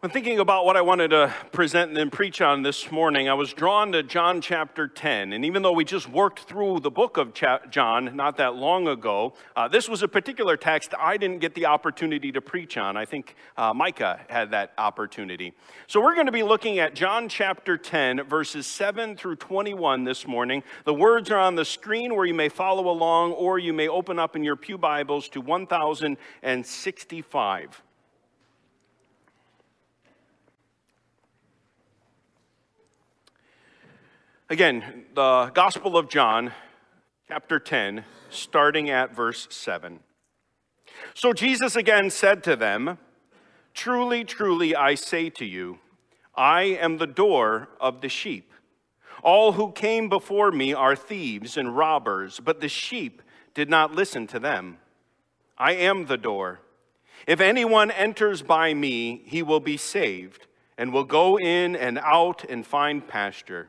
When thinking about what I wanted to present and preach on this morning, I was drawn to John chapter 10. And even though we just worked through the book of John not that long ago, uh, this was a particular text I didn't get the opportunity to preach on. I think uh, Micah had that opportunity. So we're going to be looking at John chapter 10, verses 7 through 21 this morning. The words are on the screen where you may follow along, or you may open up in your Pew Bibles to 1065. Again, the Gospel of John, chapter 10, starting at verse 7. So Jesus again said to them, Truly, truly, I say to you, I am the door of the sheep. All who came before me are thieves and robbers, but the sheep did not listen to them. I am the door. If anyone enters by me, he will be saved, and will go in and out and find pasture.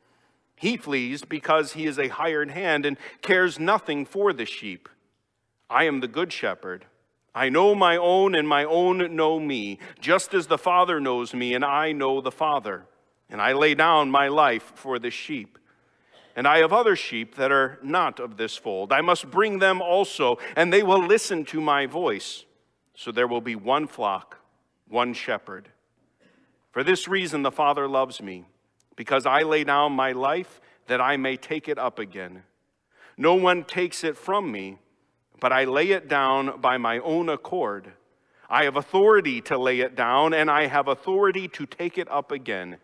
He flees because he is a hired hand and cares nothing for the sheep. I am the good shepherd. I know my own, and my own know me, just as the Father knows me, and I know the Father. And I lay down my life for the sheep. And I have other sheep that are not of this fold. I must bring them also, and they will listen to my voice. So there will be one flock, one shepherd. For this reason, the Father loves me because I lay down my life that I may take it up again. No one takes it from me, but I lay it down by my own accord. I have authority to lay it down, and I have authority to take it up again.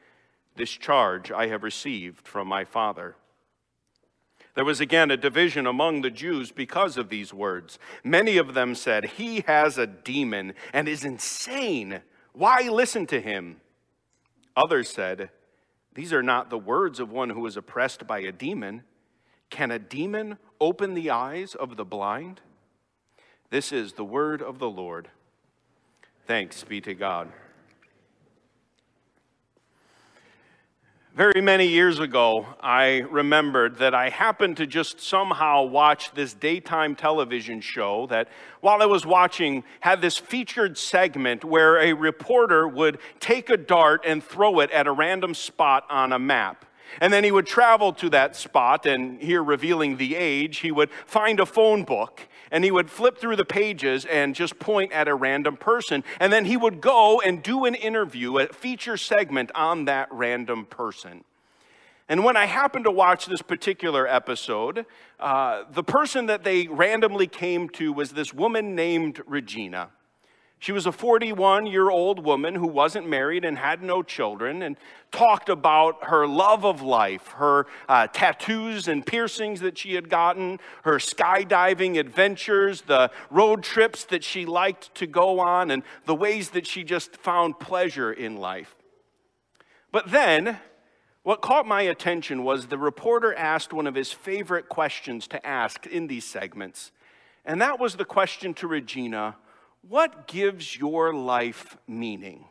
This charge I have received from my Father. There was again a division among the Jews because of these words. Many of them said, He has a demon and is insane. Why listen to him? Others said, these are not the words of one who is oppressed by a demon. Can a demon open the eyes of the blind? This is the word of the Lord. Thanks be to God. Very many years ago, I remembered that I happened to just somehow watch this daytime television show that, while I was watching, had this featured segment where a reporter would take a dart and throw it at a random spot on a map. And then he would travel to that spot, and here revealing the age, he would find a phone book and he would flip through the pages and just point at a random person. And then he would go and do an interview, a feature segment on that random person. And when I happened to watch this particular episode, uh, the person that they randomly came to was this woman named Regina. She was a 41 year old woman who wasn't married and had no children, and talked about her love of life, her uh, tattoos and piercings that she had gotten, her skydiving adventures, the road trips that she liked to go on, and the ways that she just found pleasure in life. But then, what caught my attention was the reporter asked one of his favorite questions to ask in these segments, and that was the question to Regina what gives your life meaning?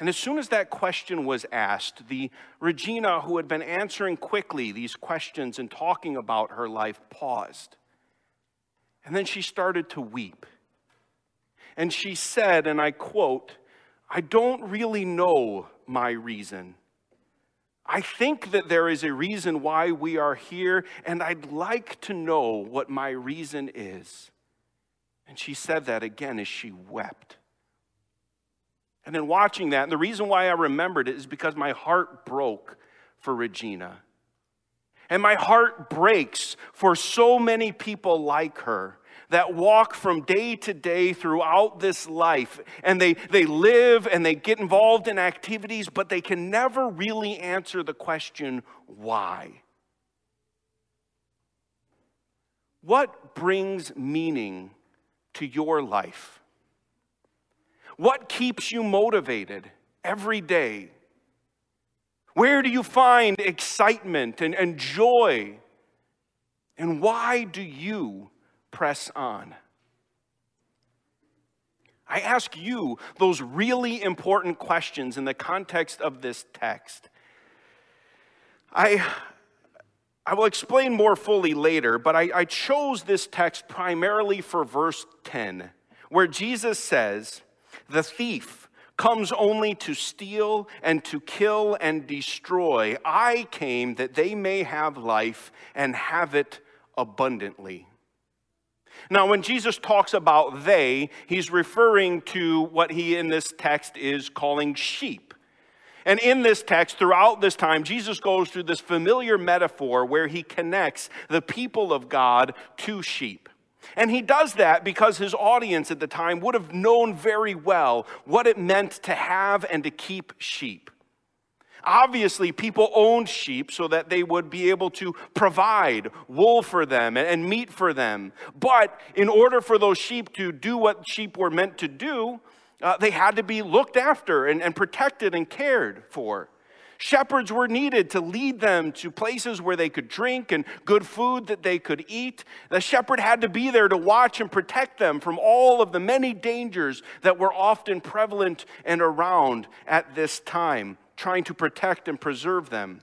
And as soon as that question was asked, the Regina who had been answering quickly these questions and talking about her life paused. And then she started to weep. And she said, and I quote, I don't really know my reason. I think that there is a reason why we are here, and I'd like to know what my reason is. And she said that again as she wept. And then watching that, and the reason why I remembered it is because my heart broke for Regina. And my heart breaks for so many people like her that walk from day to day throughout this life and they, they live and they get involved in activities, but they can never really answer the question, why? What brings meaning to your life? What keeps you motivated every day? Where do you find excitement and, and joy? And why do you press on? I ask you those really important questions in the context of this text. I, I will explain more fully later, but I, I chose this text primarily for verse 10, where Jesus says, The thief comes only to steal and to kill and destroy. I came that they may have life and have it abundantly. Now, when Jesus talks about they, he's referring to what he in this text is calling sheep. And in this text, throughout this time, Jesus goes through this familiar metaphor where he connects the people of God to sheep. And he does that because his audience at the time would have known very well what it meant to have and to keep sheep. Obviously, people owned sheep so that they would be able to provide wool for them and meat for them. But in order for those sheep to do what sheep were meant to do, uh, they had to be looked after and, and protected and cared for. Shepherds were needed to lead them to places where they could drink and good food that they could eat. The shepherd had to be there to watch and protect them from all of the many dangers that were often prevalent and around at this time trying to protect and preserve them.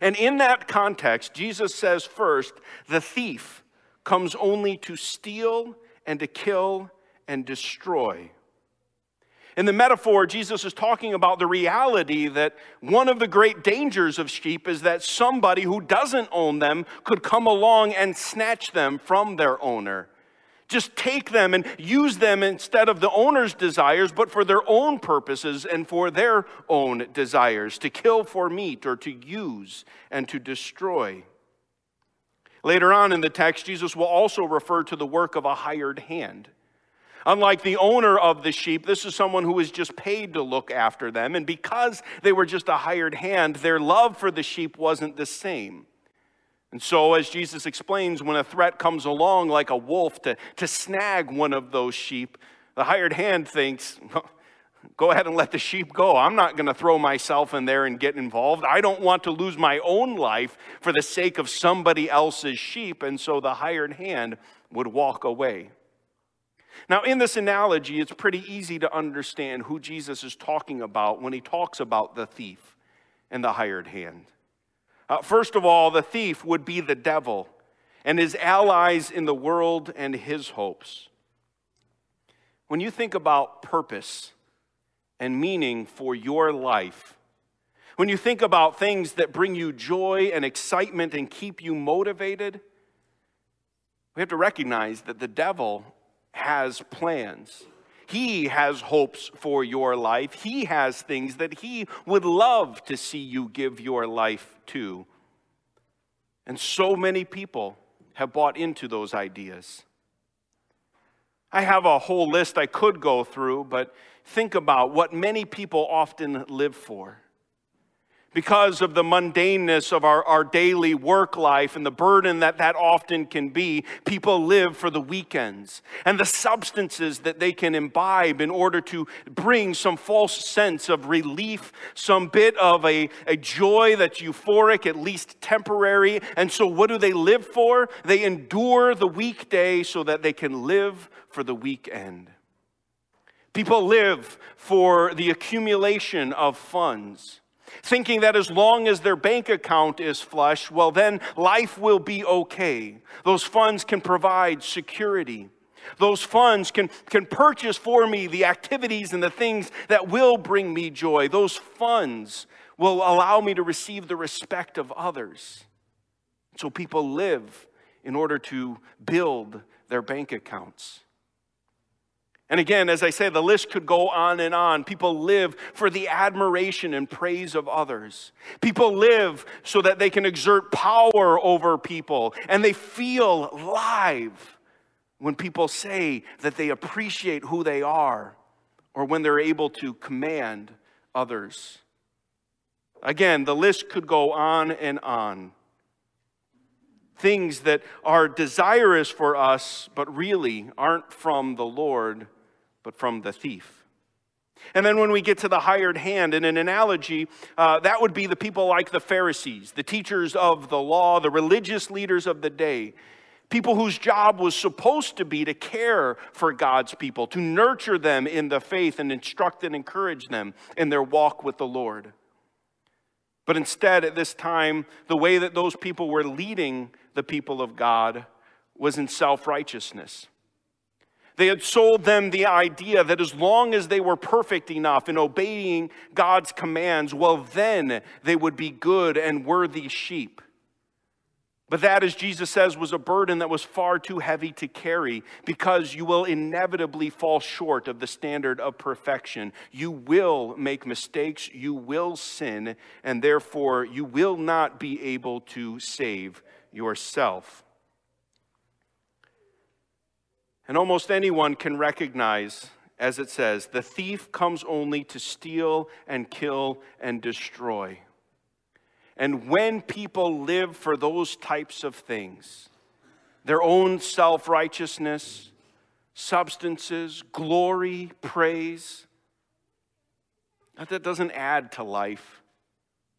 And in that context, Jesus says first, the thief comes only to steal and to kill and destroy. In the metaphor, Jesus is talking about the reality that one of the great dangers of sheep is that somebody who doesn't own them could come along and snatch them from their owner just take them and use them instead of the owner's desires, but for their own purposes and for their own desires, to kill for meat or to use and to destroy. Later on in the text, Jesus will also refer to the work of a hired hand. Unlike the owner of the sheep, this is someone who was just paid to look after them. And because they were just a hired hand, their love for the sheep wasn't the same. And so, as Jesus explains, when a threat comes along like a wolf to, to snag one of those sheep, the hired hand thinks, go ahead and let the sheep go. I'm not going to throw myself in there and get involved. I don't want to lose my own life for the sake of somebody else's sheep. And so the hired hand would walk away. Now, in this analogy, it's pretty easy to understand who Jesus is talking about when he talks about the thief and the hired hand. Uh, first of all, the thief would be the devil and his allies in the world and his hopes. When you think about purpose and meaning for your life, when you think about things that bring you joy and excitement and keep you motivated, we have to recognize that the devil has plans. He has hopes for your life. He has things that He would love to see you give your life to. And so many people have bought into those ideas. I have a whole list I could go through, but think about what many people often live for because of the mundaneness of our, our daily work life and the burden that that often can be, people live for the weekends and the substances that they can imbibe in order to bring some false sense of relief, some bit of a, a joy that's euphoric, at least temporary. And so, what do they live for? They endure the weekday so that they can live for the weekend. People live for the accumulation of funds thinking that as long as their bank account is flush, well, then life will be okay. Those funds can provide security. Those funds can, can purchase for me the activities and the things that will bring me joy. Those funds will allow me to receive the respect of others. So people live in order to build their bank accounts. And again, as I say, the list could go on and on. People live for the admiration and praise of others. People live so that they can exert power over people, and they feel live when people say that they appreciate who they are or when they're able to command others. Again, the list could go on and on. Things that are desirous for us, but really aren't from the Lord but from the thief. And then when we get to the hired hand, in an analogy, uh, that would be the people like the Pharisees, the teachers of the law, the religious leaders of the day. People whose job was supposed to be to care for God's people, to nurture them in the faith and instruct and encourage them in their walk with the Lord. But instead, at this time, the way that those people were leading the people of God was in self righteousness. They had sold them the idea that as long as they were perfect enough in obeying God's commands, well, then they would be good and worthy sheep. But that, as Jesus says, was a burden that was far too heavy to carry because you will inevitably fall short of the standard of perfection. You will make mistakes, you will sin, and therefore you will not be able to save yourself. And almost anyone can recognize, as it says, the thief comes only to steal and kill and destroy. And when people live for those types of things, their own self righteousness, substances, glory, praise, that doesn't add to life,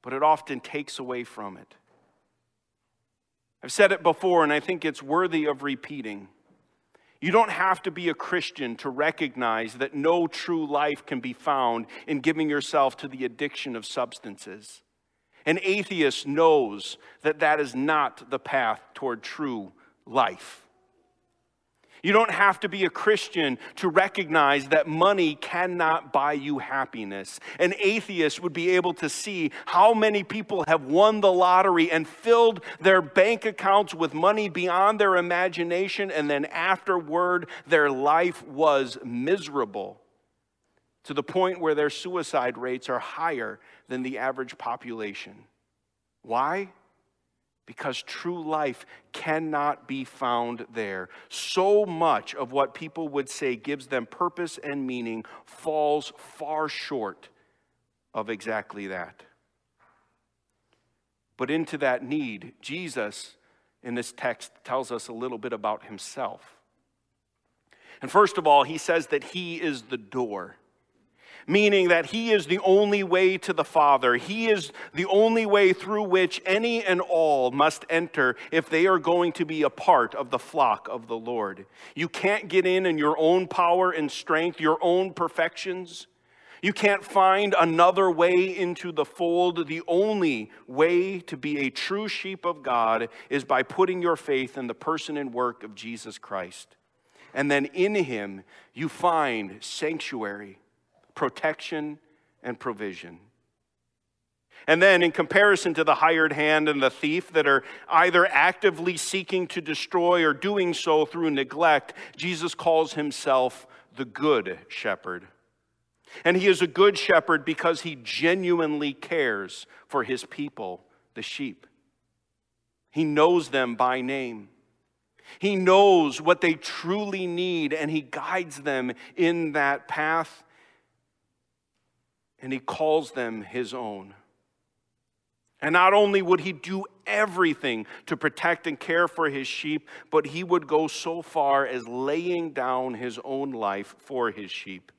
but it often takes away from it. I've said it before, and I think it's worthy of repeating. You don't have to be a Christian to recognize that no true life can be found in giving yourself to the addiction of substances. An atheist knows that that is not the path toward true life. You don't have to be a Christian to recognize that money cannot buy you happiness. An atheist would be able to see how many people have won the lottery and filled their bank accounts with money beyond their imagination, and then afterward, their life was miserable to the point where their suicide rates are higher than the average population. Why? Because true life cannot be found there. So much of what people would say gives them purpose and meaning falls far short of exactly that. But into that need, Jesus in this text tells us a little bit about himself. And first of all, he says that he is the door meaning that He is the only way to the Father. He is the only way through which any and all must enter if they are going to be a part of the flock of the Lord. You can't get in in your own power and strength, your own perfections. You can't find another way into the fold. The only way to be a true sheep of God is by putting your faith in the person and work of Jesus Christ. And then in Him, you find sanctuary protection, and provision. And then, in comparison to the hired hand and the thief that are either actively seeking to destroy or doing so through neglect, Jesus calls himself the good shepherd. And he is a good shepherd because he genuinely cares for his people, the sheep. He knows them by name. He knows what they truly need, and he guides them in that path and he calls them his own. And not only would he do everything to protect and care for his sheep, but he would go so far as laying down his own life for his sheep.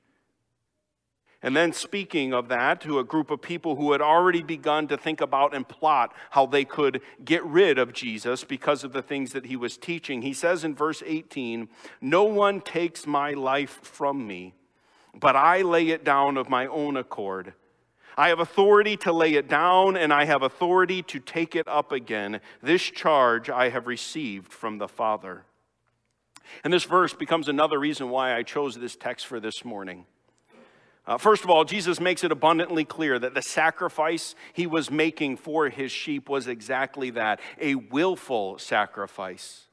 And then, speaking of that to a group of people who had already begun to think about and plot how they could get rid of Jesus because of the things that he was teaching, he says in verse 18, No one takes my life from me but I lay it down of my own accord. I have authority to lay it down, and I have authority to take it up again. This charge I have received from the Father. And this verse becomes another reason why I chose this text for this morning. Uh, first of all, Jesus makes it abundantly clear that the sacrifice he was making for his sheep was exactly that a willful sacrifice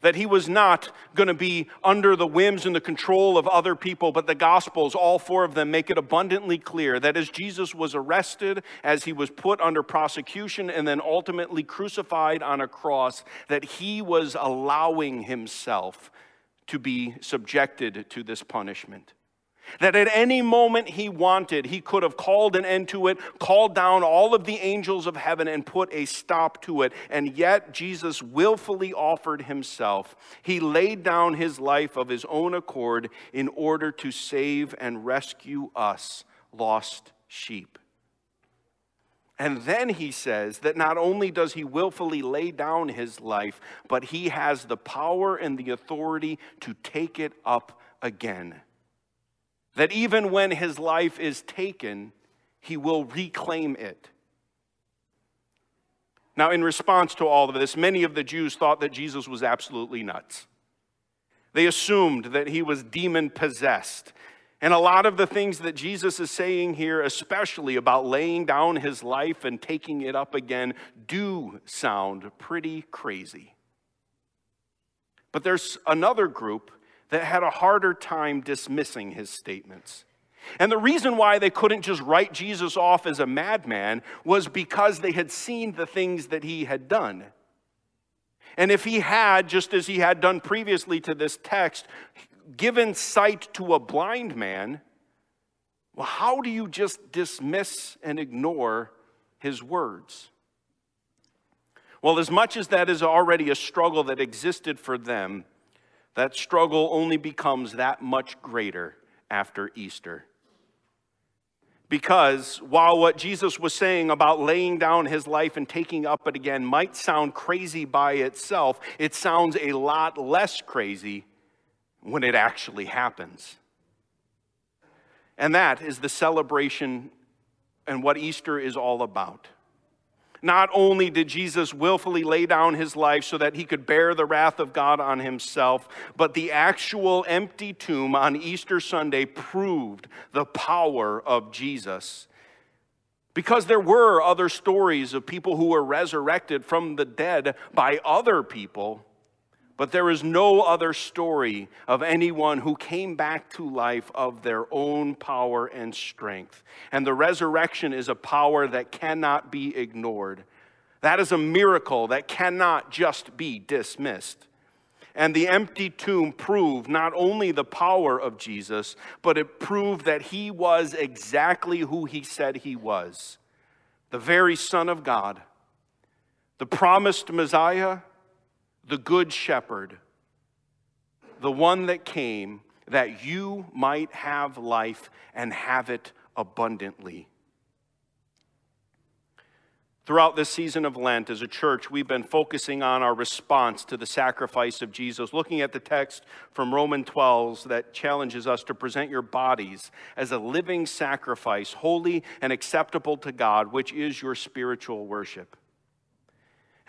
that he was not going to be under the whims and the control of other people, but the Gospels, all four of them, make it abundantly clear that as Jesus was arrested, as he was put under prosecution, and then ultimately crucified on a cross, that he was allowing himself to be subjected to this punishment. That at any moment he wanted, he could have called an end to it, called down all of the angels of heaven, and put a stop to it. And yet, Jesus willfully offered himself. He laid down his life of his own accord in order to save and rescue us, lost sheep. And then he says that not only does he willfully lay down his life, but he has the power and the authority to take it up again. That even when his life is taken, he will reclaim it. Now, in response to all of this, many of the Jews thought that Jesus was absolutely nuts. They assumed that he was demon possessed, and a lot of the things that Jesus is saying here, especially about laying down his life and taking it up again, do sound pretty crazy. But there's another group that had a harder time dismissing his statements. And the reason why they couldn't just write Jesus off as a madman was because they had seen the things that he had done. And if he had, just as he had done previously to this text, given sight to a blind man, well, how do you just dismiss and ignore his words? Well, as much as that is already a struggle that existed for them, that struggle only becomes that much greater after Easter. Because while what Jesus was saying about laying down his life and taking up it again might sound crazy by itself, it sounds a lot less crazy when it actually happens. And that is the celebration and what Easter is all about. Not only did Jesus willfully lay down his life so that he could bear the wrath of God on himself, but the actual empty tomb on Easter Sunday proved the power of Jesus. Because there were other stories of people who were resurrected from the dead by other people but there is no other story of anyone who came back to life of their own power and strength. And the resurrection is a power that cannot be ignored. That is a miracle that cannot just be dismissed. And the empty tomb proved not only the power of Jesus, but it proved that he was exactly who he said he was the very Son of God, the promised Messiah the Good Shepherd, the one that came that you might have life and have it abundantly. Throughout this season of Lent, as a church, we've been focusing on our response to the sacrifice of Jesus, looking at the text from Romans 12 that challenges us to present your bodies as a living sacrifice, holy and acceptable to God, which is your spiritual worship.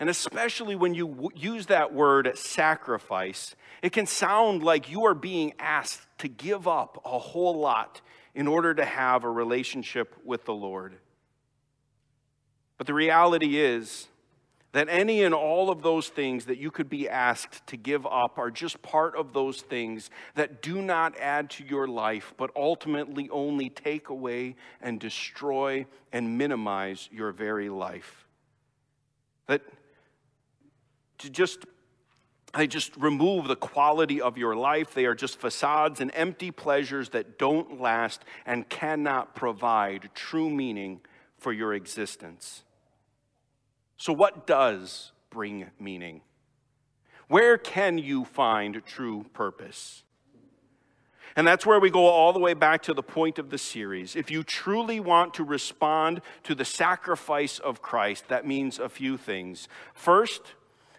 And especially when you w- use that word sacrifice, it can sound like you are being asked to give up a whole lot in order to have a relationship with the Lord. But the reality is that any and all of those things that you could be asked to give up are just part of those things that do not add to your life, but ultimately only take away and destroy and minimize your very life. That to just they just remove the quality of your life. They are just facades and empty pleasures that don't last and cannot provide true meaning for your existence. So, what does bring meaning? Where can you find true purpose? And that's where we go all the way back to the point of the series. If you truly want to respond to the sacrifice of Christ, that means a few things. First,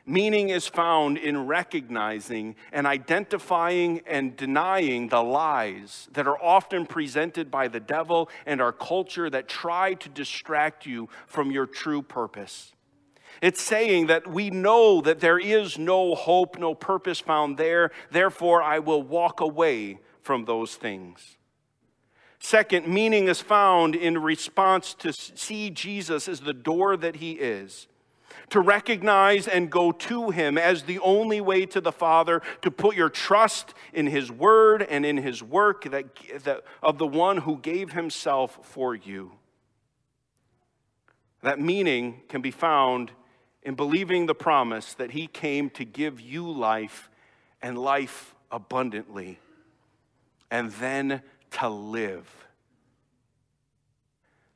Meaning is found in recognizing and identifying and denying the lies that are often presented by the devil and our culture that try to distract you from your true purpose. It's saying that we know that there is no hope, no purpose found there, therefore I will walk away from those things. Second, meaning is found in response to see Jesus as the door that he is to recognize and go to Him as the only way to the Father, to put your trust in His Word and in His work that, that, of the one who gave Himself for you. That meaning can be found in believing the promise that He came to give you life and life abundantly, and then to live.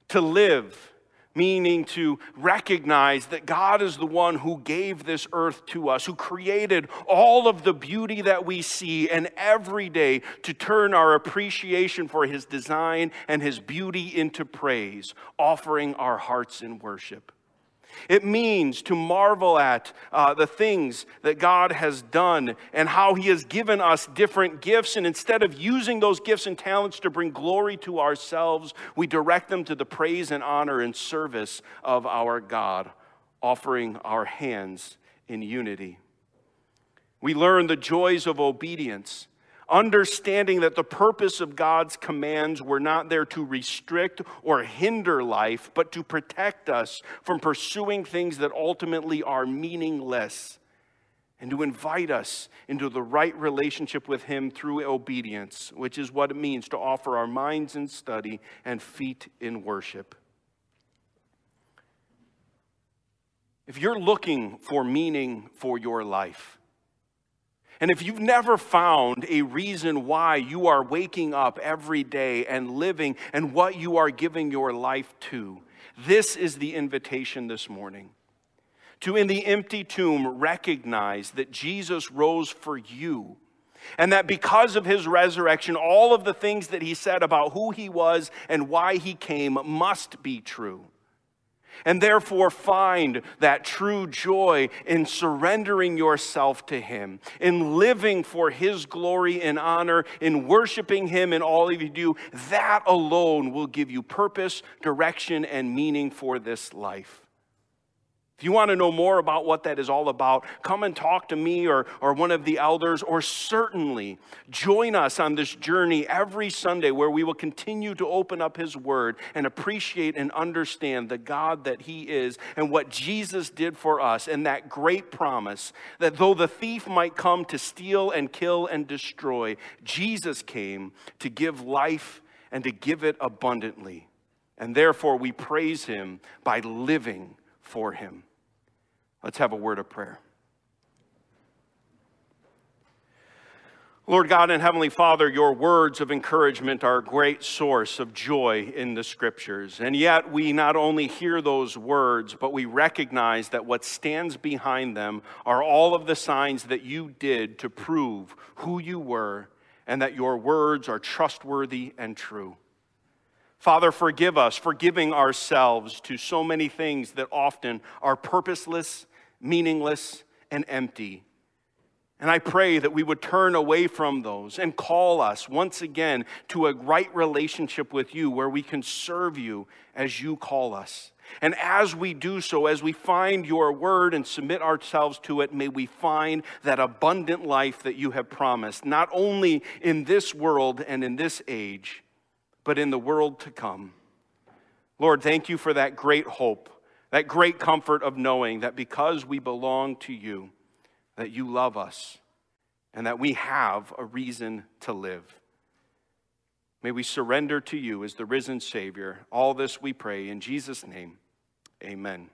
To live meaning to recognize that God is the one who gave this earth to us, who created all of the beauty that we see, and every day to turn our appreciation for his design and his beauty into praise, offering our hearts in worship. It means to marvel at uh, the things that God has done and how He has given us different gifts. And instead of using those gifts and talents to bring glory to ourselves, we direct them to the praise and honor and service of our God, offering our hands in unity. We learn the joys of obedience understanding that the purpose of God's commands were not there to restrict or hinder life, but to protect us from pursuing things that ultimately are meaningless, and to invite us into the right relationship with Him through obedience, which is what it means to offer our minds in study and feet in worship. If you're looking for meaning for your life, and if you've never found a reason why you are waking up every day and living and what you are giving your life to, this is the invitation this morning. To, in the empty tomb, recognize that Jesus rose for you. And that because of his resurrection, all of the things that he said about who he was and why he came must be true and therefore find that true joy in surrendering yourself to Him, in living for His glory and honor, in worshiping Him in all of you do, that alone will give you purpose, direction, and meaning for this life. If you want to know more about what that is all about, come and talk to me or, or one of the elders, or certainly join us on this journey every Sunday where we will continue to open up His Word and appreciate and understand the God that He is and what Jesus did for us, and that great promise that though the thief might come to steal and kill and destroy, Jesus came to give life and to give it abundantly. And therefore, we praise Him by living for Him. Let's have a word of prayer. Lord God and Heavenly Father, your words of encouragement are a great source of joy in the scriptures. And yet, we not only hear those words, but we recognize that what stands behind them are all of the signs that you did to prove who you were and that your words are trustworthy and true. Father, forgive us for giving ourselves to so many things that often are purposeless, meaningless, and empty. And I pray that we would turn away from those and call us once again to a right relationship with you where we can serve you as you call us. And as we do so, as we find your word and submit ourselves to it, may we find that abundant life that you have promised, not only in this world and in this age, but in the world to come. Lord, thank you for that great hope, that great comfort of knowing that because we belong to you, that you love us and that we have a reason to live. May we surrender to you as the risen Savior. All this we pray in Jesus' name. Amen.